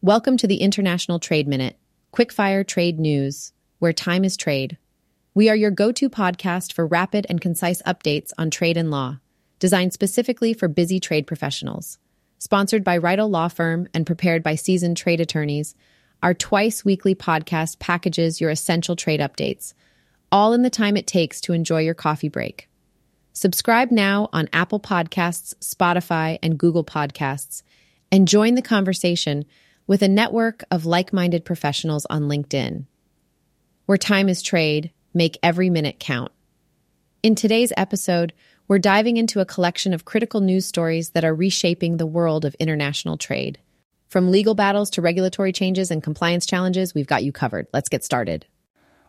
Welcome to the International Trade Minute, quickfire trade news, where time is trade. We are your go to podcast for rapid and concise updates on trade and law, designed specifically for busy trade professionals. Sponsored by Reidel Law Firm and prepared by seasoned trade attorneys, our twice weekly podcast packages your essential trade updates, all in the time it takes to enjoy your coffee break. Subscribe now on Apple Podcasts, Spotify, and Google Podcasts, and join the conversation with a network of like minded professionals on LinkedIn. Where time is trade, make every minute count. In today's episode, we're diving into a collection of critical news stories that are reshaping the world of international trade. From legal battles to regulatory changes and compliance challenges, we've got you covered. Let's get started.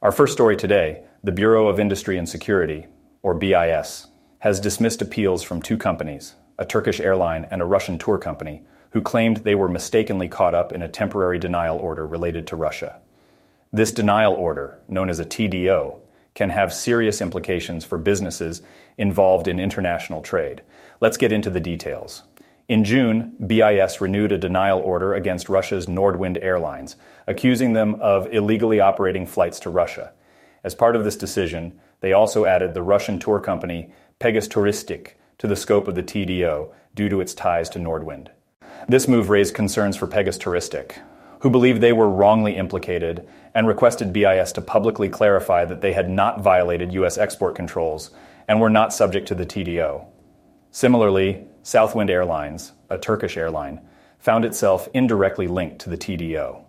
Our first story today the Bureau of Industry and Security, or BIS, has dismissed appeals from two companies, a Turkish airline and a Russian tour company, who claimed they were mistakenly caught up in a temporary denial order related to Russia. This denial order, known as a TDO, can have serious implications for businesses involved in international trade. Let's get into the details. In June, BIS renewed a denial order against Russia's Nordwind Airlines, accusing them of illegally operating flights to Russia. As part of this decision, they also added the Russian tour company Pegas Turistik to the scope of the TDO due to its ties to Nordwind. This move raised concerns for Pegas Turistik, who believed they were wrongly implicated and requested BIS to publicly clarify that they had not violated U.S. export controls and were not subject to the TDO. Similarly, Southwind Airlines, a Turkish airline, found itself indirectly linked to the TDO.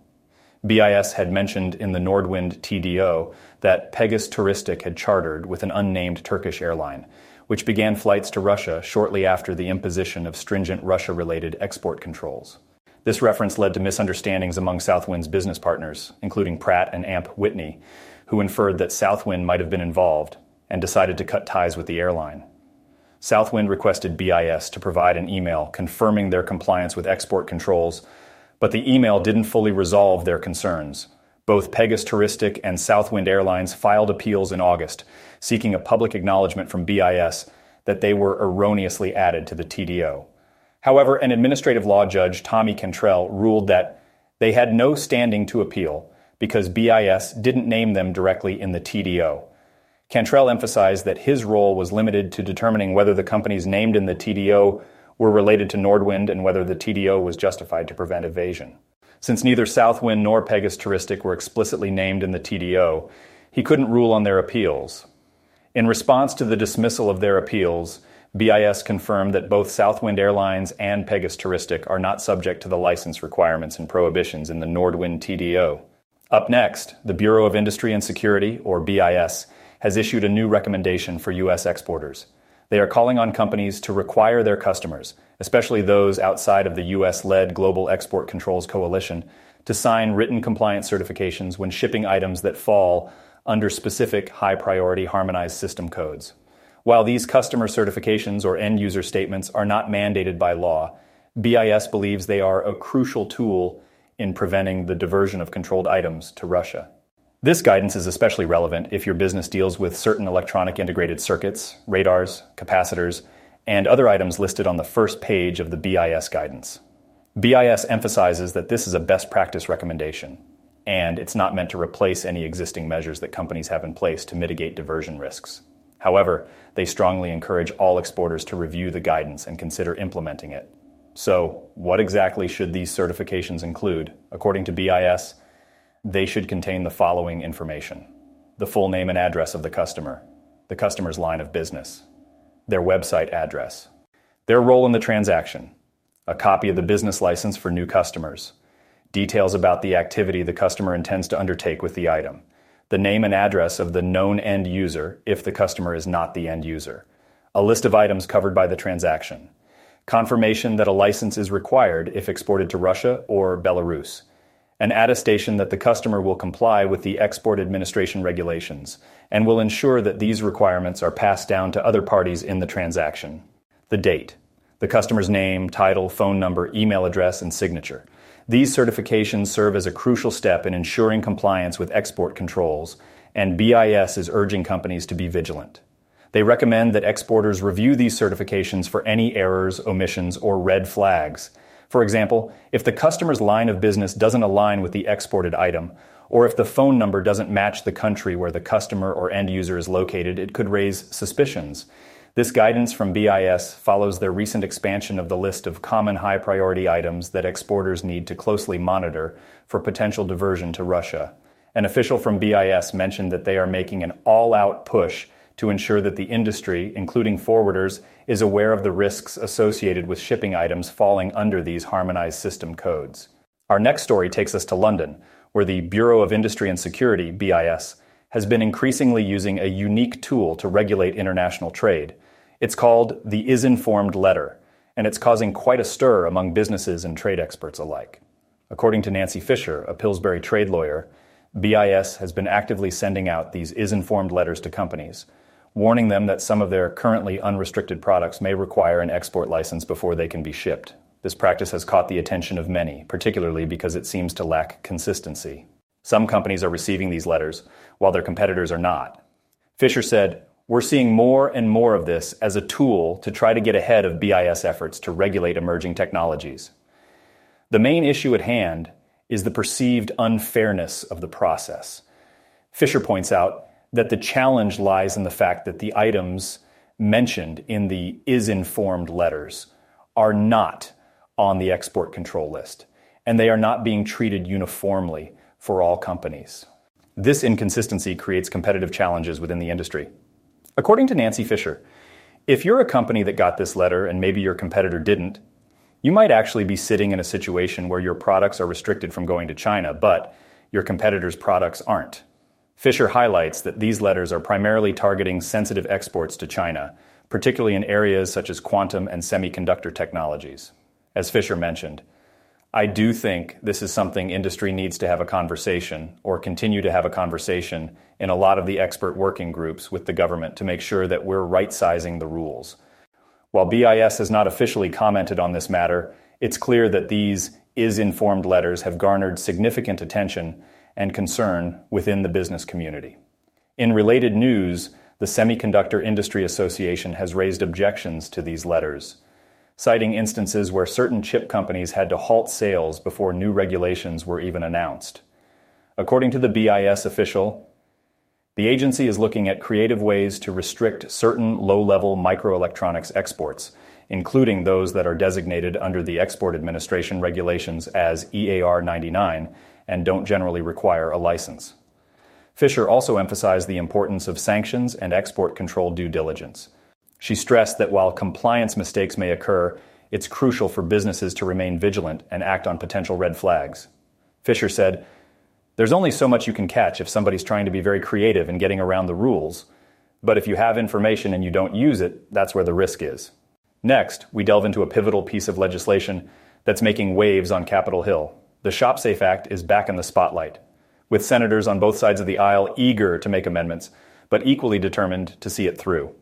BIS had mentioned in the Nordwind TDO that Pegas Turistik had chartered with an unnamed Turkish airline, which began flights to Russia shortly after the imposition of stringent Russia related export controls. This reference led to misunderstandings among Southwind's business partners, including Pratt and Amp Whitney, who inferred that Southwind might have been involved and decided to cut ties with the airline. Southwind requested BIS to provide an email confirming their compliance with export controls, but the email didn't fully resolve their concerns. Both Pegas Turistik and Southwind Airlines filed appeals in August, seeking a public acknowledgement from BIS that they were erroneously added to the TDO. However, an administrative law judge, Tommy Cantrell, ruled that they had no standing to appeal because BIS didn't name them directly in the TDO. Cantrell emphasized that his role was limited to determining whether the companies named in the TDO were related to Nordwind and whether the TDO was justified to prevent evasion. Since neither Southwind nor Pegas Turistik were explicitly named in the TDO, he couldn't rule on their appeals. In response to the dismissal of their appeals, BIS confirmed that both Southwind Airlines and Pegas Turistik are not subject to the license requirements and prohibitions in the Nordwind TDO. Up next, the Bureau of Industry and Security, or BIS, has issued a new recommendation for U.S. exporters. They are calling on companies to require their customers, especially those outside of the U.S. led Global Export Controls Coalition, to sign written compliance certifications when shipping items that fall under specific high priority harmonized system codes. While these customer certifications or end user statements are not mandated by law, BIS believes they are a crucial tool in preventing the diversion of controlled items to Russia. This guidance is especially relevant if your business deals with certain electronic integrated circuits, radars, capacitors, and other items listed on the first page of the BIS guidance. BIS emphasizes that this is a best practice recommendation, and it's not meant to replace any existing measures that companies have in place to mitigate diversion risks. However, they strongly encourage all exporters to review the guidance and consider implementing it. So, what exactly should these certifications include? According to BIS, they should contain the following information. The full name and address of the customer, the customer's line of business, their website address, their role in the transaction, a copy of the business license for new customers, details about the activity the customer intends to undertake with the item, the name and address of the known end user if the customer is not the end user, a list of items covered by the transaction, confirmation that a license is required if exported to Russia or Belarus, an attestation that the customer will comply with the export administration regulations and will ensure that these requirements are passed down to other parties in the transaction. The date, the customer's name, title, phone number, email address, and signature. These certifications serve as a crucial step in ensuring compliance with export controls, and BIS is urging companies to be vigilant. They recommend that exporters review these certifications for any errors, omissions, or red flags. For example, if the customer's line of business doesn't align with the exported item, or if the phone number doesn't match the country where the customer or end user is located, it could raise suspicions. This guidance from BIS follows their recent expansion of the list of common high priority items that exporters need to closely monitor for potential diversion to Russia. An official from BIS mentioned that they are making an all out push to ensure that the industry, including forwarders, is aware of the risks associated with shipping items falling under these harmonized system codes. Our next story takes us to London, where the Bureau of Industry and Security, BIS, has been increasingly using a unique tool to regulate international trade. It's called the Is Informed Letter, and it's causing quite a stir among businesses and trade experts alike. According to Nancy Fisher, a Pillsbury trade lawyer, BIS has been actively sending out these Is Informed letters to companies, warning them that some of their currently unrestricted products may require an export license before they can be shipped. This practice has caught the attention of many, particularly because it seems to lack consistency. Some companies are receiving these letters, while their competitors are not. Fisher said, We're seeing more and more of this as a tool to try to get ahead of BIS efforts to regulate emerging technologies. The main issue at hand is the perceived unfairness of the process. Fisher points out that the challenge lies in the fact that the items mentioned in the is informed letters are not on the export control list, and they are not being treated uniformly for all companies. This inconsistency creates competitive challenges within the industry. According to Nancy Fisher, if you're a company that got this letter and maybe your competitor didn't, you might actually be sitting in a situation where your products are restricted from going to China, but your competitors' products aren't. Fisher highlights that these letters are primarily targeting sensitive exports to China, particularly in areas such as quantum and semiconductor technologies. As Fisher mentioned, I do think this is something industry needs to have a conversation or continue to have a conversation in a lot of the expert working groups with the government to make sure that we're right sizing the rules. While BIS has not officially commented on this matter, it's clear that these is informed letters have garnered significant attention and concern within the business community. In related news, the Semiconductor Industry Association has raised objections to these letters citing instances where certain chip companies had to halt sales before new regulations were even announced. According to the BIS official, the agency is looking at creative ways to restrict certain low level microelectronics exports, including those that are designated under the Export Administration regulations as EAR 99 and don't generally require a license. Fisher also emphasized the importance of sanctions and export control due diligence. She stressed that while compliance mistakes may occur, it's crucial for businesses to remain vigilant and act on potential red flags. Fisher said, There's only so much you can catch if somebody's trying to be very creative in getting around the rules. But if you have information and you don't use it, that's where the risk is. Next, we delve into a pivotal piece of legislation that's making waves on Capitol Hill. The ShopSafe Act is back in the spotlight, with senators on both sides of the aisle eager to make amendments, but equally determined to see it through.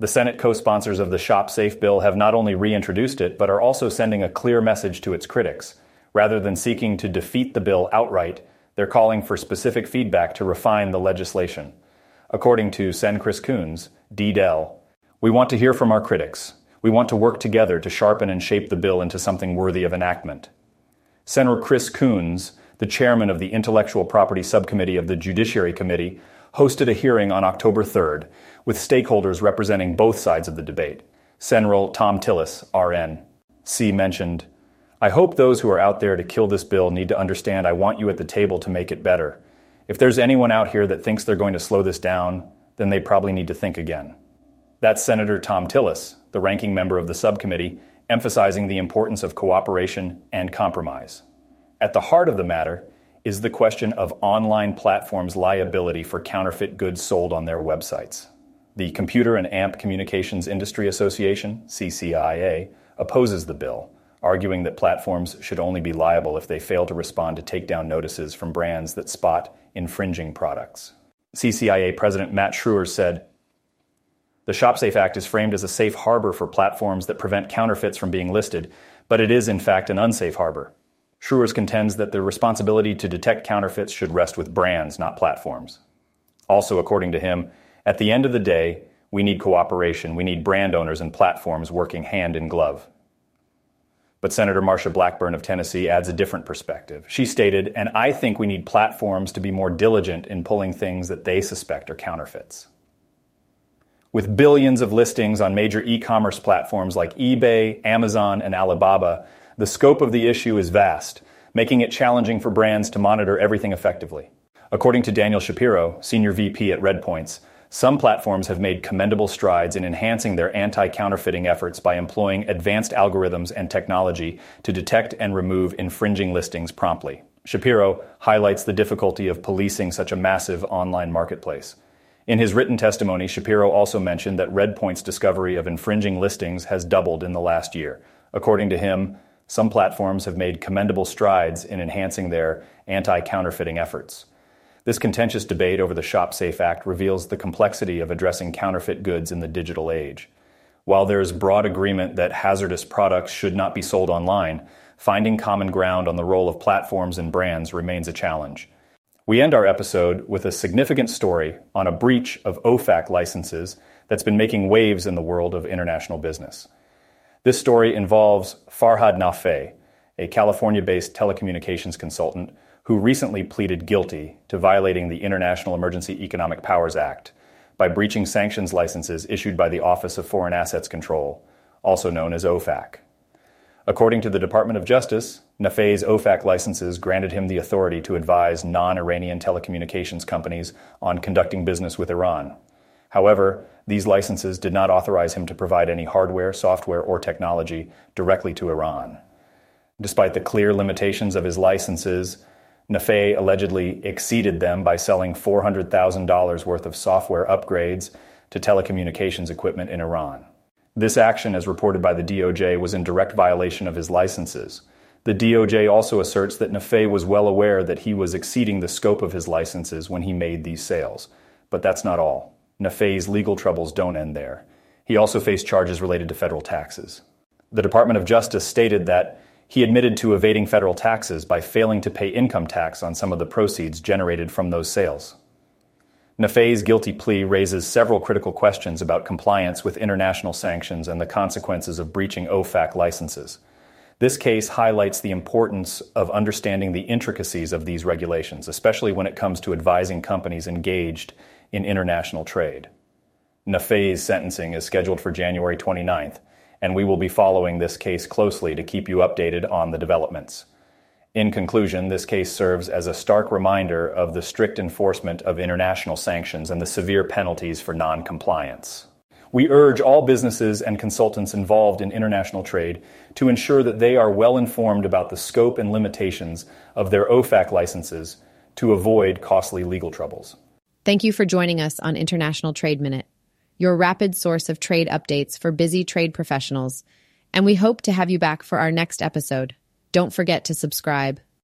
The Senate co sponsors of the Shop Safe bill have not only reintroduced it, but are also sending a clear message to its critics. Rather than seeking to defeat the bill outright, they're calling for specific feedback to refine the legislation. According to Sen Chris Coons, D. Dell, we want to hear from our critics. We want to work together to sharpen and shape the bill into something worthy of enactment. Senator Chris Coons, the chairman of the Intellectual Property Subcommittee of the Judiciary Committee, hosted a hearing on October 3rd with stakeholders representing both sides of the debate. Senator Thom Tillis, RN. C mentioned, I hope those who are out there to kill this bill need to understand I want you at the table to make it better. If there's anyone out here that thinks they're going to slow this down, then they probably need to think again. That's Senator Thom Tillis, the ranking member of the subcommittee, emphasizing the importance of cooperation and compromise. At the heart of the matter is the question of online platforms' liability for counterfeit goods sold on their websites. The Computer and AMP Communications Industry Association, CCIA, opposes the bill, arguing that platforms should only be liable if they fail to respond to takedown notices from brands that spot infringing products. CCIA President Matt Schruers said, The ShopSafe Act is framed as a safe harbor for platforms that prevent counterfeits from being listed, but it is in fact an unsafe harbor. Schruers contends that the responsibility to detect counterfeits should rest with brands, not platforms. Also, according to him, at the end of the day, we need cooperation. We need brand owners and platforms working hand in glove. But Senator Marsha Blackburn of Tennessee adds a different perspective. She stated, and I think we need platforms to be more diligent in pulling things that they suspect are counterfeits. With billions of listings on major e commerce platforms like eBay, Amazon, and Alibaba, the scope of the issue is vast, making it challenging for brands to monitor everything effectively. According to Daniel Shapiro, Senior VP at Red Points, some platforms have made commendable strides in enhancing their anti counterfeiting efforts by employing advanced algorithms and technology to detect and remove infringing listings promptly. Shapiro highlights the difficulty of policing such a massive online marketplace. In his written testimony, Shapiro also mentioned that Redpoint's discovery of infringing listings has doubled in the last year. According to him, some platforms have made commendable strides in enhancing their anti counterfeiting efforts. This contentious debate over the ShopSafe Act reveals the complexity of addressing counterfeit goods in the digital age. While there is broad agreement that hazardous products should not be sold online, finding common ground on the role of platforms and brands remains a challenge. We end our episode with a significant story on a breach of OFAC licenses that's been making waves in the world of international business. This story involves Farhad Nafeh, a California based telecommunications consultant who recently pleaded guilty to violating the International Emergency Economic Powers Act by breaching sanctions licenses issued by the Office of Foreign Assets Control, also known as OFAC. According to the Department of Justice, Nafeh's OFAC licenses granted him the authority to advise non Iranian telecommunications companies on conducting business with Iran. However, these licenses did not authorize him to provide any hardware, software, or technology directly to Iran. Despite the clear limitations of his licenses, Nafeh allegedly exceeded them by selling $400,000 worth of software upgrades to telecommunications equipment in Iran. This action, as reported by the DOJ, was in direct violation of his licenses. The DOJ also asserts that Nafeh was well aware that he was exceeding the scope of his licenses when he made these sales. But that's not all. Nafeh's legal troubles don't end there. He also faced charges related to federal taxes. The Department of Justice stated that he admitted to evading federal taxes by failing to pay income tax on some of the proceeds generated from those sales. Nafeh's guilty plea raises several critical questions about compliance with international sanctions and the consequences of breaching OFAC licenses. This case highlights the importance of understanding the intricacies of these regulations, especially when it comes to advising companies engaged in international trade. Nafeh's sentencing is scheduled for January 29th, and we will be following this case closely to keep you updated on the developments. In conclusion, this case serves as a stark reminder of the strict enforcement of international sanctions and the severe penalties for noncompliance. We urge all businesses and consultants involved in international trade to ensure that they are well informed about the scope and limitations of their OFAC licenses to avoid costly legal troubles. Thank you for joining us on International Trade Minute, your rapid source of trade updates for busy trade professionals, and we hope to have you back for our next episode. Don't forget to subscribe.